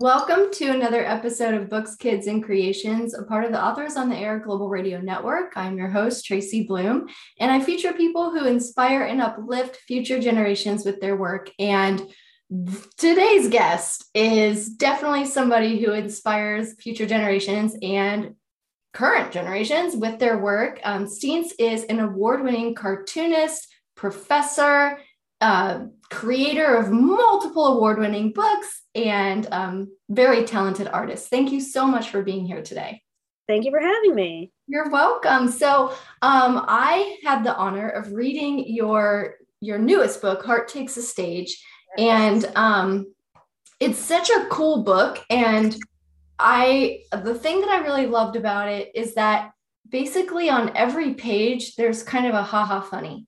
Welcome to another episode of Books, Kids, and Creations, a part of the Authors on the Air Global Radio Network. I'm your host, Tracy Bloom, and I feature people who inspire and uplift future generations with their work. And today's guest is definitely somebody who inspires future generations and current generations with their work. Um, Steenz is an award winning cartoonist, professor, uh, creator of multiple award winning books, and um, very talented artist. Thank you so much for being here today. Thank you for having me. You're welcome. So, um, I had the honor of reading your your newest book, Heart Takes a Stage, and um, it's such a cool book. And I the thing that I really loved about it is that basically on every page there's kind of a haha funny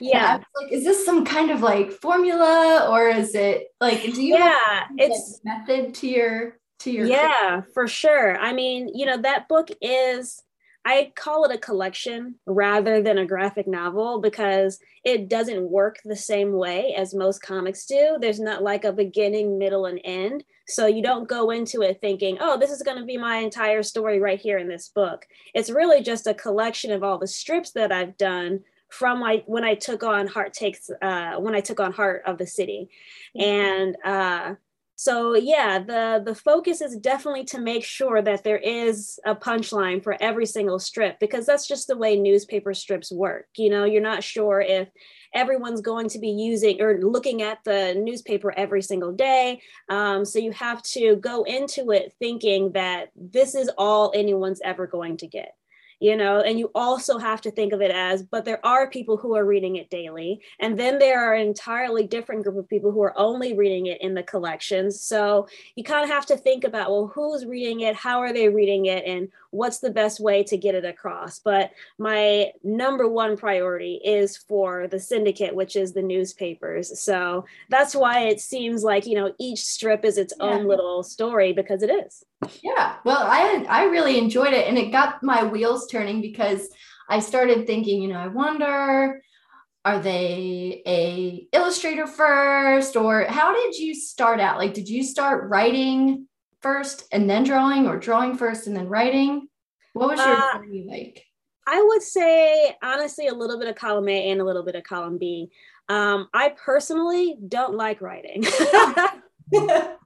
yeah. Like is this some kind of like formula or is it like do you yeah it's method to your to your yeah for sure. I mean you know that book is i call it a collection rather than a graphic novel because it doesn't work the same way as most comics do. There's not like a beginning middle and end. So you don't go into it thinking oh this is going to be my entire story right here in this book. It's really just a collection of all the strips that i've done from my when I took on Heart Takes uh, when I took on Heart of the City, mm-hmm. and uh, so yeah, the the focus is definitely to make sure that there is a punchline for every single strip because that's just the way newspaper strips work. You know, you're not sure if everyone's going to be using or looking at the newspaper every single day. Um, so you have to go into it thinking that this is all anyone's ever going to get you know and you also have to think of it as but there are people who are reading it daily and then there are an entirely different group of people who are only reading it in the collections. So you kind of have to think about well who's reading it? How are they reading it? And what's the best way to get it across? But my number one priority is for the syndicate which is the newspapers. So that's why it seems like you know each strip is its yeah. own little story because it is yeah well i i really enjoyed it and it got my wheels turning because i started thinking you know i wonder are they a illustrator first or how did you start out like did you start writing first and then drawing or drawing first and then writing? What was your uh, journey like? I would say honestly a little bit of column A and a little bit of column B. Um, I personally don't like writing.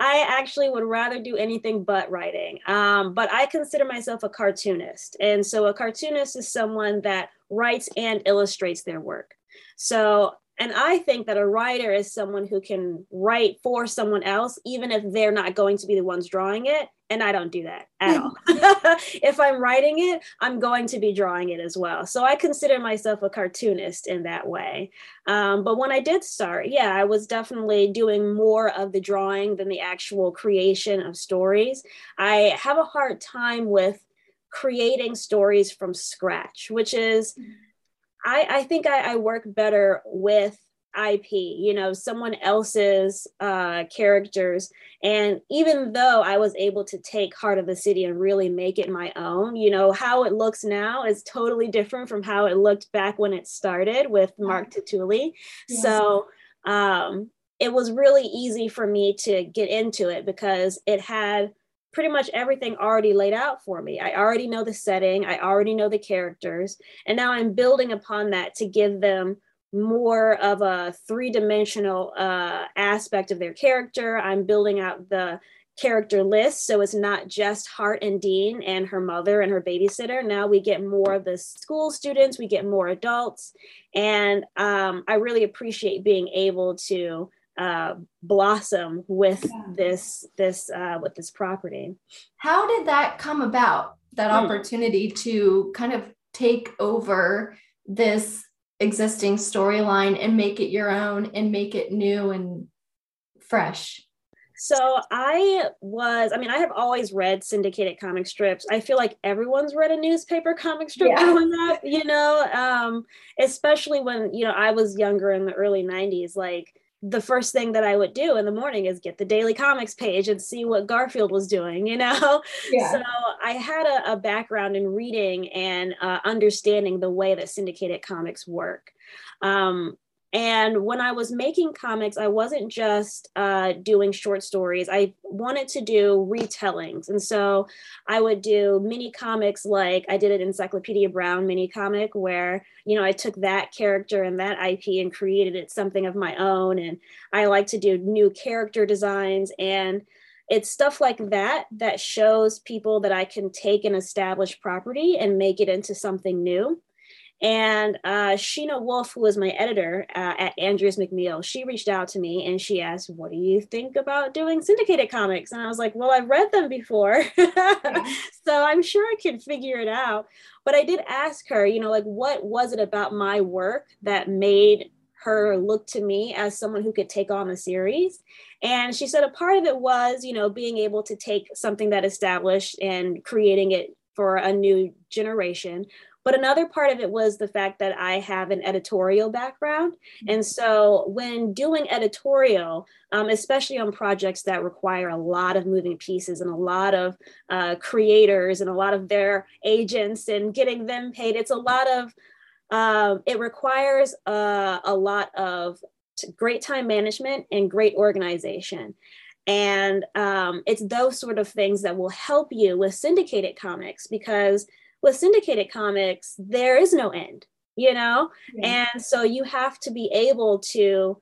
I actually would rather do anything but writing. Um, but I consider myself a cartoonist. And so a cartoonist is someone that writes and illustrates their work. So and I think that a writer is someone who can write for someone else, even if they're not going to be the ones drawing it. And I don't do that at all. if I'm writing it, I'm going to be drawing it as well. So I consider myself a cartoonist in that way. Um, but when I did start, yeah, I was definitely doing more of the drawing than the actual creation of stories. I have a hard time with creating stories from scratch, which is. Mm-hmm I, I think I, I work better with IP, you know, someone else's uh, characters. And even though I was able to take Heart of the City and really make it my own, you know, how it looks now is totally different from how it looked back when it started with Mark Tatulli. Yes. So um, it was really easy for me to get into it because it had pretty much everything already laid out for me. I already know the setting, I already know the characters, and now I'm building upon that to give them more of a three dimensional uh, aspect of their character. I'm building out the character list so it's not just Heart and Dean and her mother and her babysitter. Now we get more of the school students, we get more adults, and um, I really appreciate being able to uh, blossom with yeah. this this uh, with this property. How did that come about? That mm. opportunity to kind of take over this existing storyline and make it your own and make it new and fresh. So I was, I mean, I have always read syndicated comic strips. I feel like everyone's read a newspaper comic strip yeah. growing up, you know, um, especially when, you know, I was younger in the early 90s. Like the first thing that I would do in the morning is get the daily comics page and see what Garfield was doing, you know? Yeah. So I had a, a background in reading and uh, understanding the way that syndicated comics work. Um, and when I was making comics, I wasn't just uh, doing short stories. I wanted to do retellings. And so I would do mini comics like I did an Encyclopedia Brown mini comic where, you know, I took that character and that IP and created it something of my own. And I like to do new character designs. And it's stuff like that that shows people that I can take an established property and make it into something new. And uh, Shena Wolf, who was my editor uh, at Andrews McMeel, she reached out to me and she asked, What do you think about doing syndicated comics? And I was like, Well, I've read them before. so I'm sure I can figure it out. But I did ask her, you know, like, what was it about my work that made her look to me as someone who could take on a series? And she said a part of it was, you know, being able to take something that established and creating it for a new generation but another part of it was the fact that I have an editorial background. Mm-hmm. And so when doing editorial, um, especially on projects that require a lot of moving pieces and a lot of uh, creators and a lot of their agents and getting them paid, it's a lot of, um, it requires uh, a lot of great time management and great organization. And um, it's those sort of things that will help you with syndicated comics because with syndicated comics, there is no end, you know? Yeah. And so you have to be able to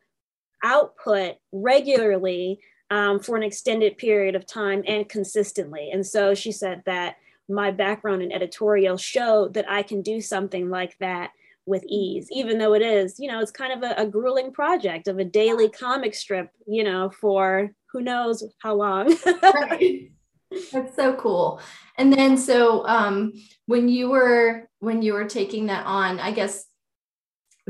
output regularly um, for an extended period of time and consistently. And so she said that my background in editorial showed that I can do something like that with ease, even though it is, you know, it's kind of a, a grueling project of a daily comic strip, you know, for who knows how long. right. That's so cool. And then so um when you were when you were taking that on, I guess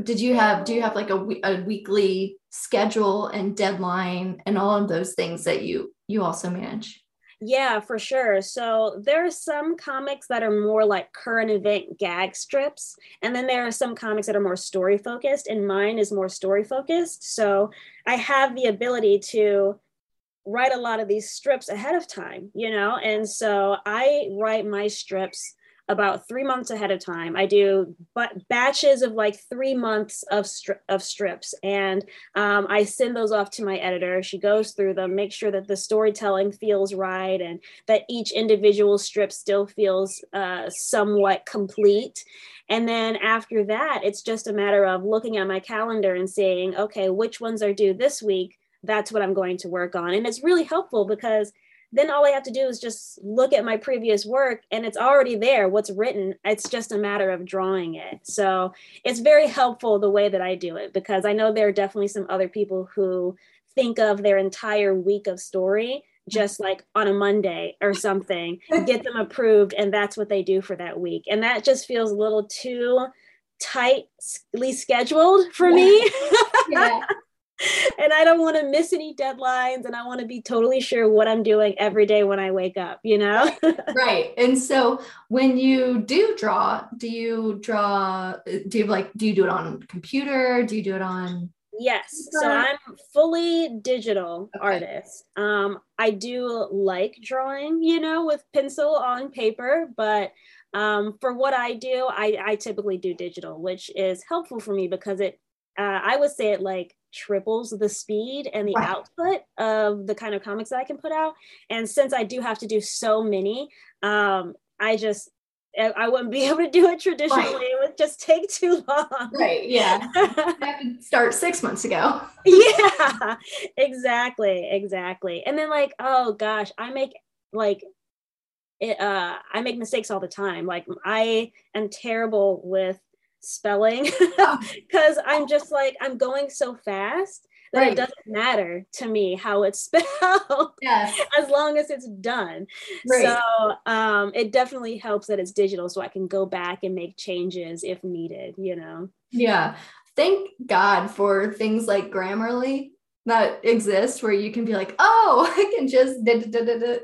did you have do you have like a, a weekly schedule and deadline and all of those things that you you also manage? Yeah, for sure. So there are some comics that are more like current event gag strips, and then there are some comics that are more story focused, and mine is more story focused. So I have the ability to write a lot of these strips ahead of time, you know? And so I write my strips about three months ahead of time. I do but batches of like three months of stri- of strips, and um, I send those off to my editor. She goes through them, make sure that the storytelling feels right, and that each individual strip still feels uh, somewhat complete. And then after that, it's just a matter of looking at my calendar and saying, okay, which ones are due this week? That's what I'm going to work on. And it's really helpful because then all I have to do is just look at my previous work and it's already there, what's written. It's just a matter of drawing it. So it's very helpful the way that I do it because I know there are definitely some other people who think of their entire week of story just like on a Monday or something, get them approved, and that's what they do for that week. And that just feels a little too tightly scheduled for yeah. me. yeah. and I don't want to miss any deadlines and I want to be totally sure what I'm doing every day when I wake up, you know? right. And so when you do draw, do you draw do you like do you do it on computer? Do you do it on Yes. So I'm fully digital okay. artist. Um I do like drawing, you know, with pencil on paper, but um, for what I do, I, I typically do digital, which is helpful for me because it uh, I would say it like triples the speed and the right. output of the kind of comics that I can put out. And since I do have to do so many, um, I just I wouldn't be able to do it traditionally. Right. It would just take too long. Right. Yeah. I could start six months ago. yeah. Exactly. Exactly. And then like, oh gosh, I make like it, uh I make mistakes all the time. Like I am terrible with spelling because I'm just like I'm going so fast that right. it doesn't matter to me how it's spelled yes. as long as it's done. Right. So um, it definitely helps that it's digital so I can go back and make changes if needed, you know. Yeah. Thank God for things like Grammarly that exist where you can be like, oh, I can just,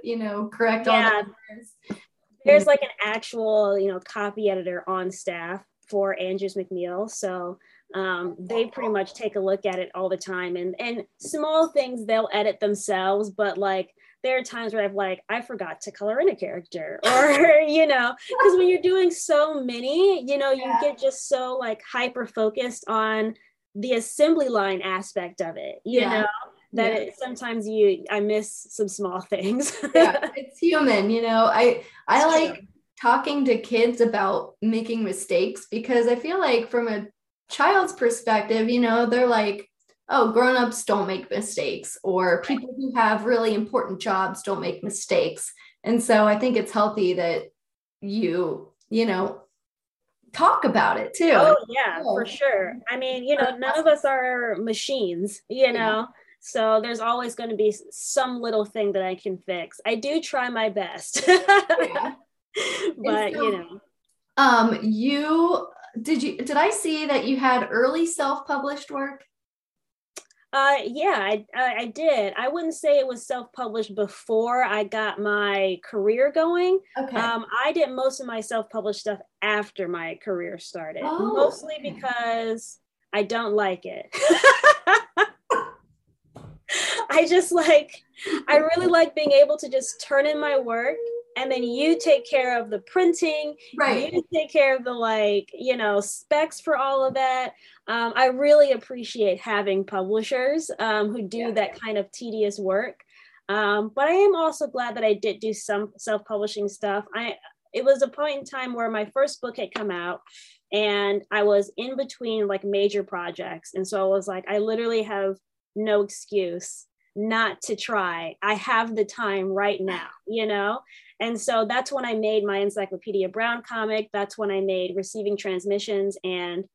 you know, correct yeah. all the words. There's like an actual, you know, copy editor on staff for Andrews McMeel. So um, they pretty much take a look at it all the time and and small things they'll edit themselves, but like there are times where I've like, I forgot to color in a character, or you know, because when you're doing so many, you know, you yeah. get just so like hyper focused on the assembly line aspect of it you yeah. know that yeah. it, sometimes you i miss some small things yeah it's human you know i i like. Talking to kids about making mistakes because i feel like from a child's perspective you know they're like oh grown-ups don't make mistakes or people who have really important jobs don't make mistakes. And so i think it's healthy that you you know talk about it too. Oh yeah for sure. I mean you know none of us are machines you know? So there's always going to be some little thing that I can fix. I do try my best. yeah. But so, you know. Um you did you did I see that you had early self-published work? Uh, yeah, I, I, did. I wouldn't say it was self-published before I got my career going. Okay. Um, I did most of my self-published stuff after my career started, oh, mostly okay. because I don't like it. I just like, I really like being able to just turn in my work and then you take care of the printing. Right. You take care of the like you know specs for all of that. Um, i really appreciate having publishers um, who do yeah. that kind of tedious work. Um, but i am also glad that i did do some self-publishing stuff. I it was a point in time where my first book had come out and i was in between like major projects. And so i was like i literally have no excuse not to try. I have the time right now, you know? And so that's when I made my Encyclopedia Brown comic. That's when I made Receiving Transmissions. And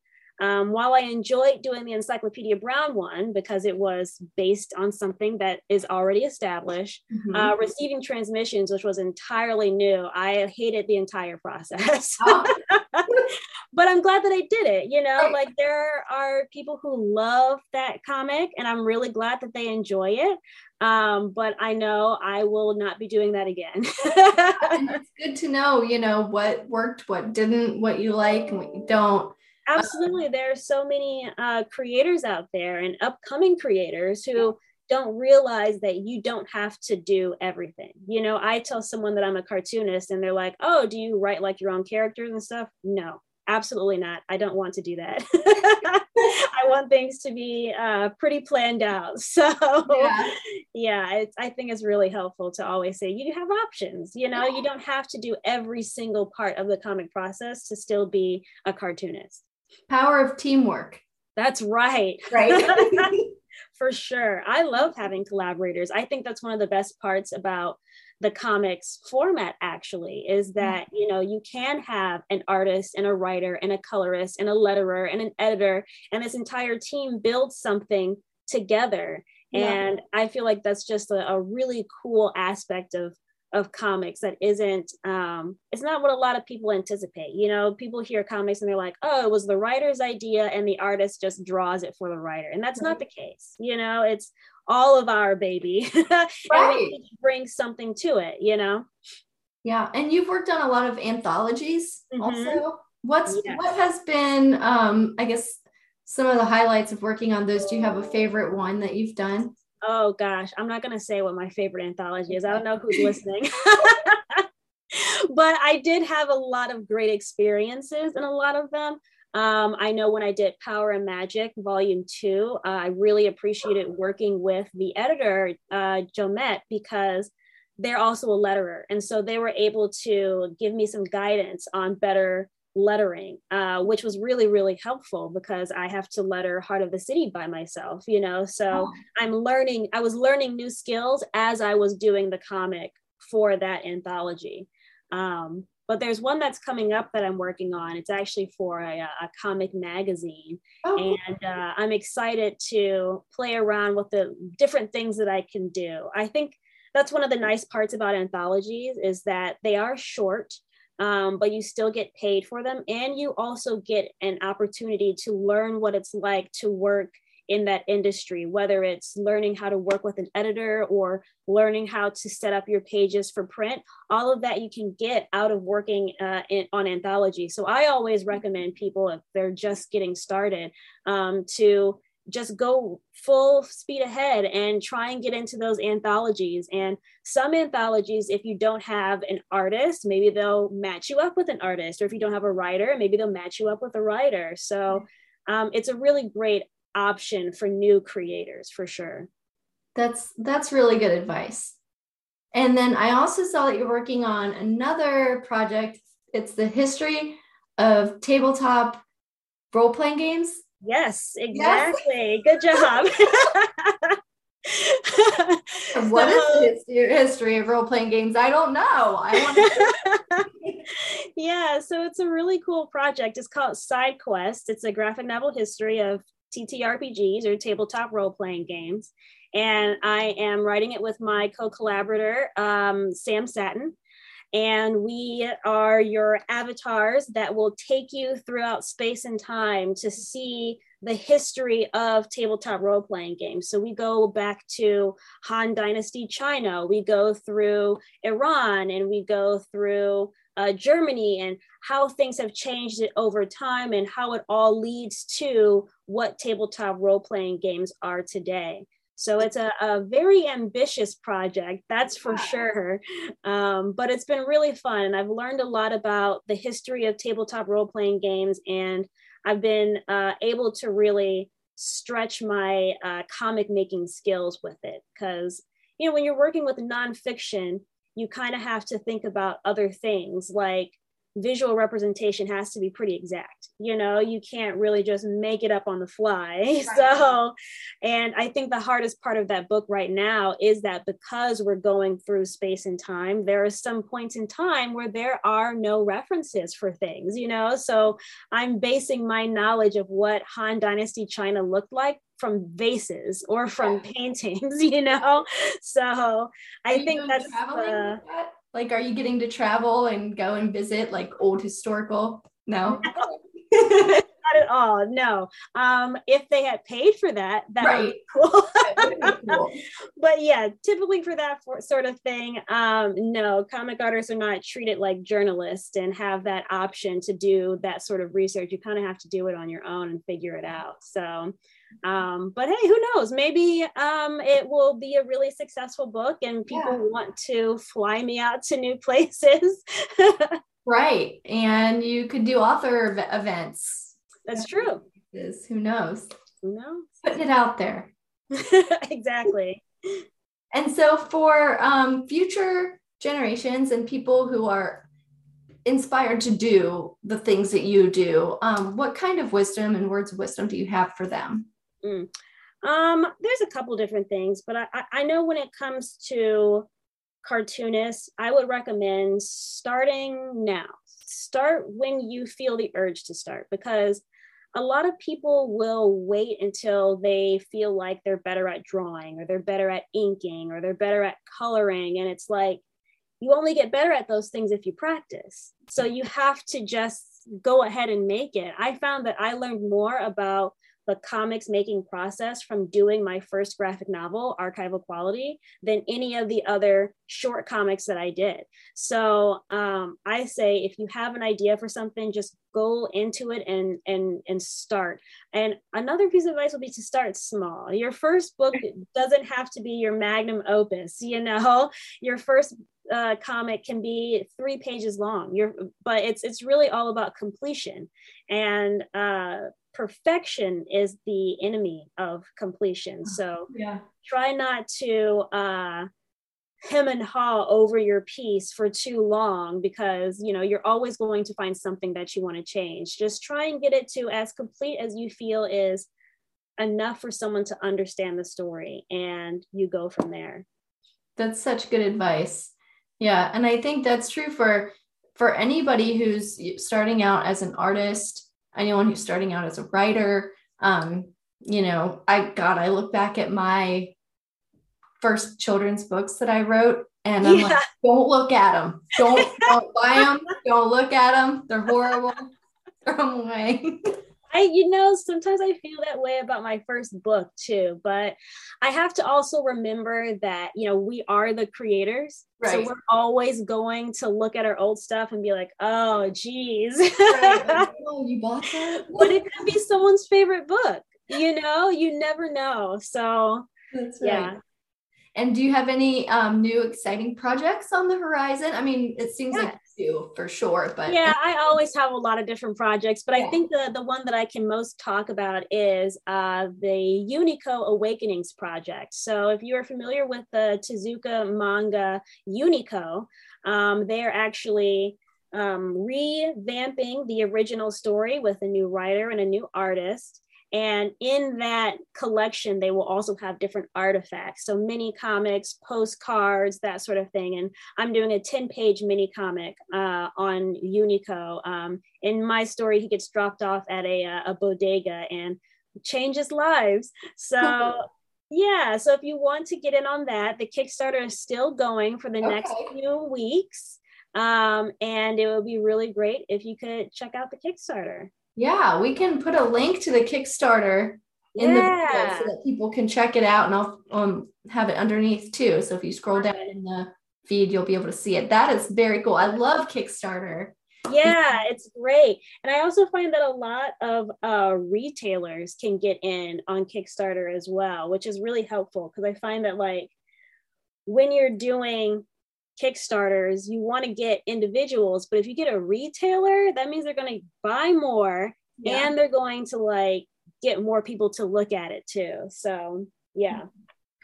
um, while I enjoyed doing the Encyclopedia Brown one because it was based on something that is already established, mm-hmm. uh, Receiving Transmissions, which was entirely new, I hated the entire process. Oh. but I'm glad that I did it. You know, like there are people who love that comic, and I'm really glad that they enjoy it. Um, but I know I will not be doing that again. it's good to know, you know, what worked, what didn't, what you like, and what you don't absolutely there are so many uh, creators out there and upcoming creators who don't realize that you don't have to do everything. You know i tell someone that i'm a cartoonist and they're like oh do you write like your own characters and stuff? No absolutely not. I don't want to do that. I want things to be uh, pretty planned out. So yeah, yeah i think it's really helpful to always say you have options you know you don't have to do every single part of the comic process to still be a cartoonist. Power of teamwork. That's right. Right. For sure. I love having collaborators. I think that's one of the best parts about the comics format actually is mm-hmm. that you know you can have an artist and a writer and a colorist and a letterer and an editor and this entire team build something together yeah. and i feel like that's just a, a really cool aspect of of comics that isn't um it's not what a lot of people anticipate you know people hear comics and they're like oh it was the writer's idea and the artist just draws it for the writer and that's right. not the case you know it's all of our baby right. bring something to it you know yeah and you've worked on a lot of anthologies mm-hmm. also what's yes. what has been um i guess some of the highlights of working on those do you have a favorite one that you've done oh gosh, I'm not going to say what my favorite anthology is. I don't know who's listening. but I did have a lot of great experiences in a lot of them. Um, I know when I did Power and Magic Volume 2, uh, I really appreciated working with the editor, uh, Joamette, because they're also a letterer. And so they were able to give me some guidance on better lettering, uh, which was really, really helpful because I have to letter Heart of the City by myself, you know. So oh. I'm learning, I was learning new skills as I was doing the comic for that anthology. Um, but there's one that's coming up that I'm working on. It's actually for a, a comic magazine. Oh. And uh, I'm excited to play around with the different things that I can do. I think that's one of the nice parts about anthologies is that they are short um, but you still get paid for them. And you also get an opportunity to learn what it's like to work in that industry, whether it's learning how to work with an editor or learning how to set up your pages for print. All of that you can get out of working uh, in, on anthology. So I always recommend people, if they're just getting started, um, to just go full speed ahead and try and get into those anthologies. And some anthologies, if you don't have an artist, maybe they'll match you up with an artist. Or if you don't have a writer, maybe they'll match you up with a writer. So um, it's a really great option for new creators for sure. That's that's really good advice. And then I also saw that you're working on another project. It's the history of tabletop role playing games. Yes, exactly. Yes. Good job. what so, is the history of role playing games? I don't know. I want yeah, so it's a really cool project. It's called Side Quest. It's a graphic novel history of TTRPGs or tabletop role playing games. And I am writing it with my co collaborator, um, Sam Sattin and we are your avatars that will take you throughout space and time to see the history of tabletop role playing games. So we go back to Han Dynasty China, we go through Iran, and we go through uh, Germany and how things have changed over time and how it all leads to what tabletop role playing games are today. So it's a, a very ambitious project, that's for sure. Um, but it's been really fun. And I've learned a lot about the history of tabletop role playing games. And I've been uh, able to really stretch my uh, comic making skills with it. Because, you know, when you're working with nonfiction, you kind of have to think about other things like visual representation has to be pretty exact. You know you can't really just make it up on the fly. Right. so and i think the hardest part of that book right now is that because we're going through space and time there are some points in time where there are no references for things you know? So i'm basing my knowledge of what han dynasty china looked like from vases or from yeah. paintings you know? So i think that's uh, like, are you getting to travel and go and visit like old historical? No. Not at all. No. Um, if they had paid for that, that right. would be cool. be cool. but yeah, typically for that for, sort of thing, um, no, comic artists are not treated like journalists and have that option to do that sort of research. You kind of have to do it on your own and figure it out. So um, but hey, who knows? Maybe um, it will be a really successful book and people yeah. want to fly me out to new places. right. And you could do author events. That's true. Who knows? Who knows? Putting it out there. exactly. And so for um, future generations and people who are inspired to do the things that you do, um, what kind of wisdom and words of wisdom do you have for them? Mm. Um, there's a couple different things, but I, I know when it comes to cartoonists, I would recommend starting now. Start when you feel the urge to start because a lot of people will wait until they feel like they're better at drawing or they're better at inking or they're better at coloring. And it's like, you only get better at those things if you practice. So you have to just go ahead and make it. I found that I learned more about the comics making process from doing my first graphic novel, Archival Quality, than any of the other short comics that I did. So um, I say if you have an idea for something, just go into it and and and start. And another piece of advice would be to start small. Your first book doesn't have to be your magnum opus. You know, your first uh, comic can be three pages long. You're, but it's it's really all about completion and uh, perfection is the enemy of completion. So yeah. try not to uh, hem and haw over your piece for too long because you know you're always going to find something that you want to change. Just try and get it to as complete as you feel is enough for someone to understand the story, and you go from there. That's such good advice. Yeah, and I think that's true for for anybody who's starting out as an artist anyone who's starting out as a writer. Um, you know, I God, I look back at my first children's books that I wrote, and I'm yeah. like, don't look at them, don't don't buy them, don't look at them, they're horrible, throw them away. I, you know, sometimes I feel that way about my first book too, but I have to also remember that, you know, we are the creators. Right. So we're always going to look at our old stuff and be like, oh, geez. Right. oh, you bought that? but it could be someone's favorite book, you know, you never know. So, That's right. yeah. And do you have any um, new exciting projects on the horizon? I mean, it seems yes. like too, for sure. But yeah, I always have a lot of different projects, but yeah. I think the the one that I can most talk about is uh, the Unico Awakenings project. So if you are familiar with the Tezuka manga Unico, um, they're actually um, revamping the original story with a new writer and a new artist. And in that collection, they will also have different artifacts. So mini comics, postcards, that sort of thing. And I'm doing a 10 page mini comic uh, on Unico. Um, in my story, he gets dropped off at a, uh, a bodega and changes lives. So yeah, so if you want to get in on that, the Kickstarter is still going for the okay. next few weeks. Um, and it would be really great if you could check out the Kickstarter. Yeah, we can put a link to the Kickstarter in yeah. the so that people can check it out and I'll um, have it underneath too. So if you scroll down in the feed, you'll be able to see it. That is very cool. I love Kickstarter. Yeah, it's great. And I also find that a lot of uh, retailers can get in on Kickstarter as well, which is really helpful because I find that like when you're doing Kickstarters, you want to get individuals, but if you get a retailer, that means they're going to buy more yeah. and they're going to like get more people to look at it too. So, yeah.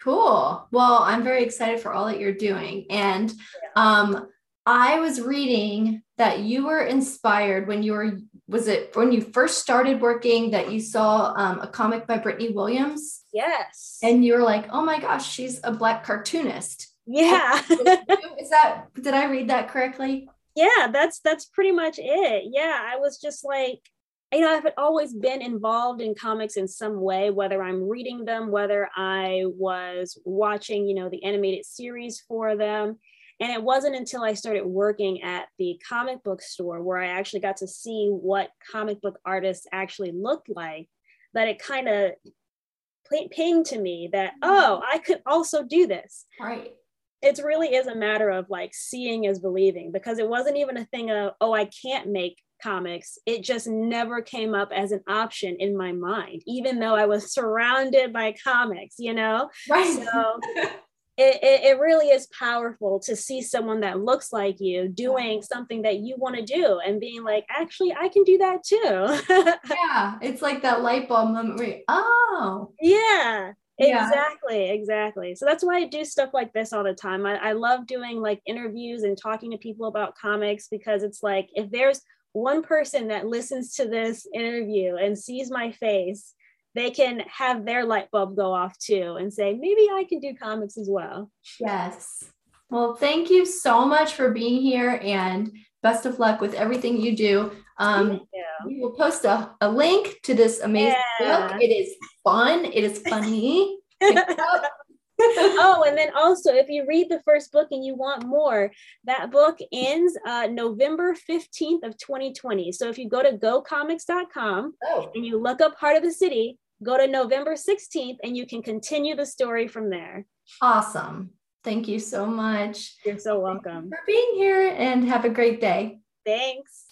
Cool. Well, I'm very excited for all that you're doing. And yeah. um I was reading that you were inspired when you were was it when you first started working that you saw um, a comic by Brittney Williams? Yes. And you were like, "Oh my gosh, she's a black cartoonist." Yeah. Is that did I read that correctly? Yeah, that's that's pretty much it. Yeah, I was just like, you know, I've always been involved in comics in some way, whether I'm reading them, whether I was watching, you know, the animated series for them. And it wasn't until I started working at the comic book store where I actually got to see what comic book artists actually looked like that it kind of pinged to me that, mm-hmm. oh, I could also do this. Right it really is a matter of like seeing is believing because it wasn't even a thing of oh i can't make comics. It just never came up as an option in my mind even though i was surrounded by comics you know? Right. So it, it, it, really is powerful to see someone that looks like you doing something that you want to do and being like actually i can do that too. Yeah it's like that light bulb moment where oh. Yeah yeah. exactly. So that's why I do stuff like this all the time. I, I love doing like interviews and talking to people about comics because it's like if there's one person that listens to this interview and sees my face, they can have their light bulb go off too and say, maybe I can do comics as well. Yes. Well, thank you so much for being here and best of luck with everything you do. Um, we will post a, a link to this amazing yeah. book. It is fun. It is funny. oh, and then also, if you read the first book and you want more, that book ends uh, November 15th of 2020. So if you go to gocomics.com oh. and you look up Heart of the City, go to November 16th and you can continue the story from there. Awesome. Thank you so much. You're so welcome. for being here and have a great day. Thanks.